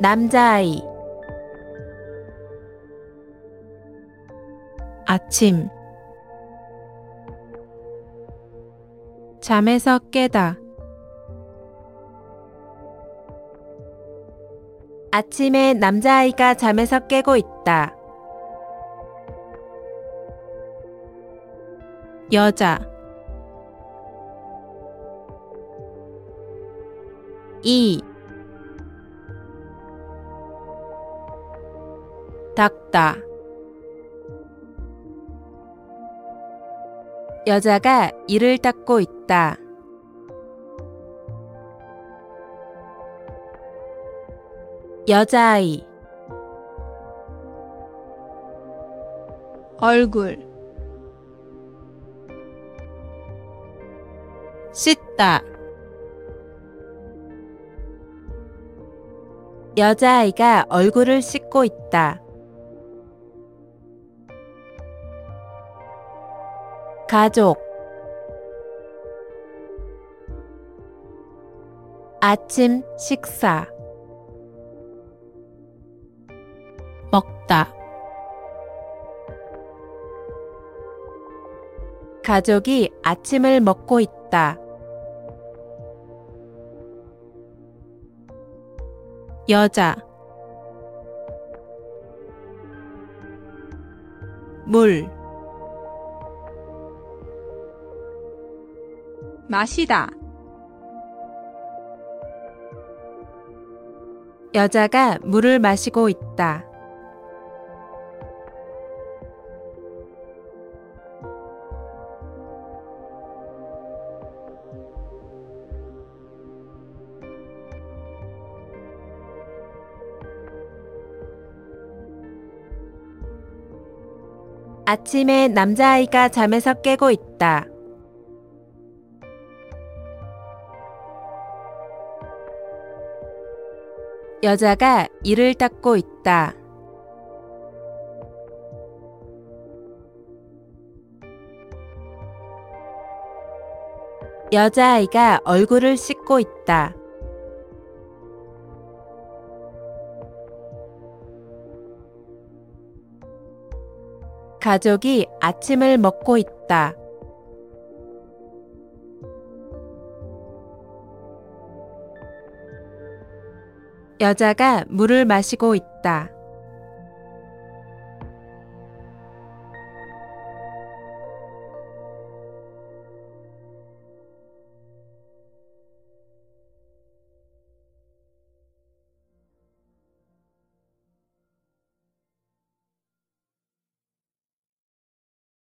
남자아이. 아침. 잠에서 깨다. 아침에 남자아이가 잠에서 깨고 있다. 여자. 이 닦다 여자가 이를 닦고 있다. 여자아이 얼굴 씻다 여자아이가 얼굴을 씻고 있다. 가족. 아침 식사. 먹다. 가족이 아침을 먹고 있다. 여자. 물 마시다, 여자가 물을 마시고 있다. 아침에 남자아이가 잠에서 깨고 있다. 여자가 이를 닦고 있다. 여자아이가 얼굴을 씻고 있다. 가족이 아침을 먹고 있다. 여자가 물을 마시고 있다.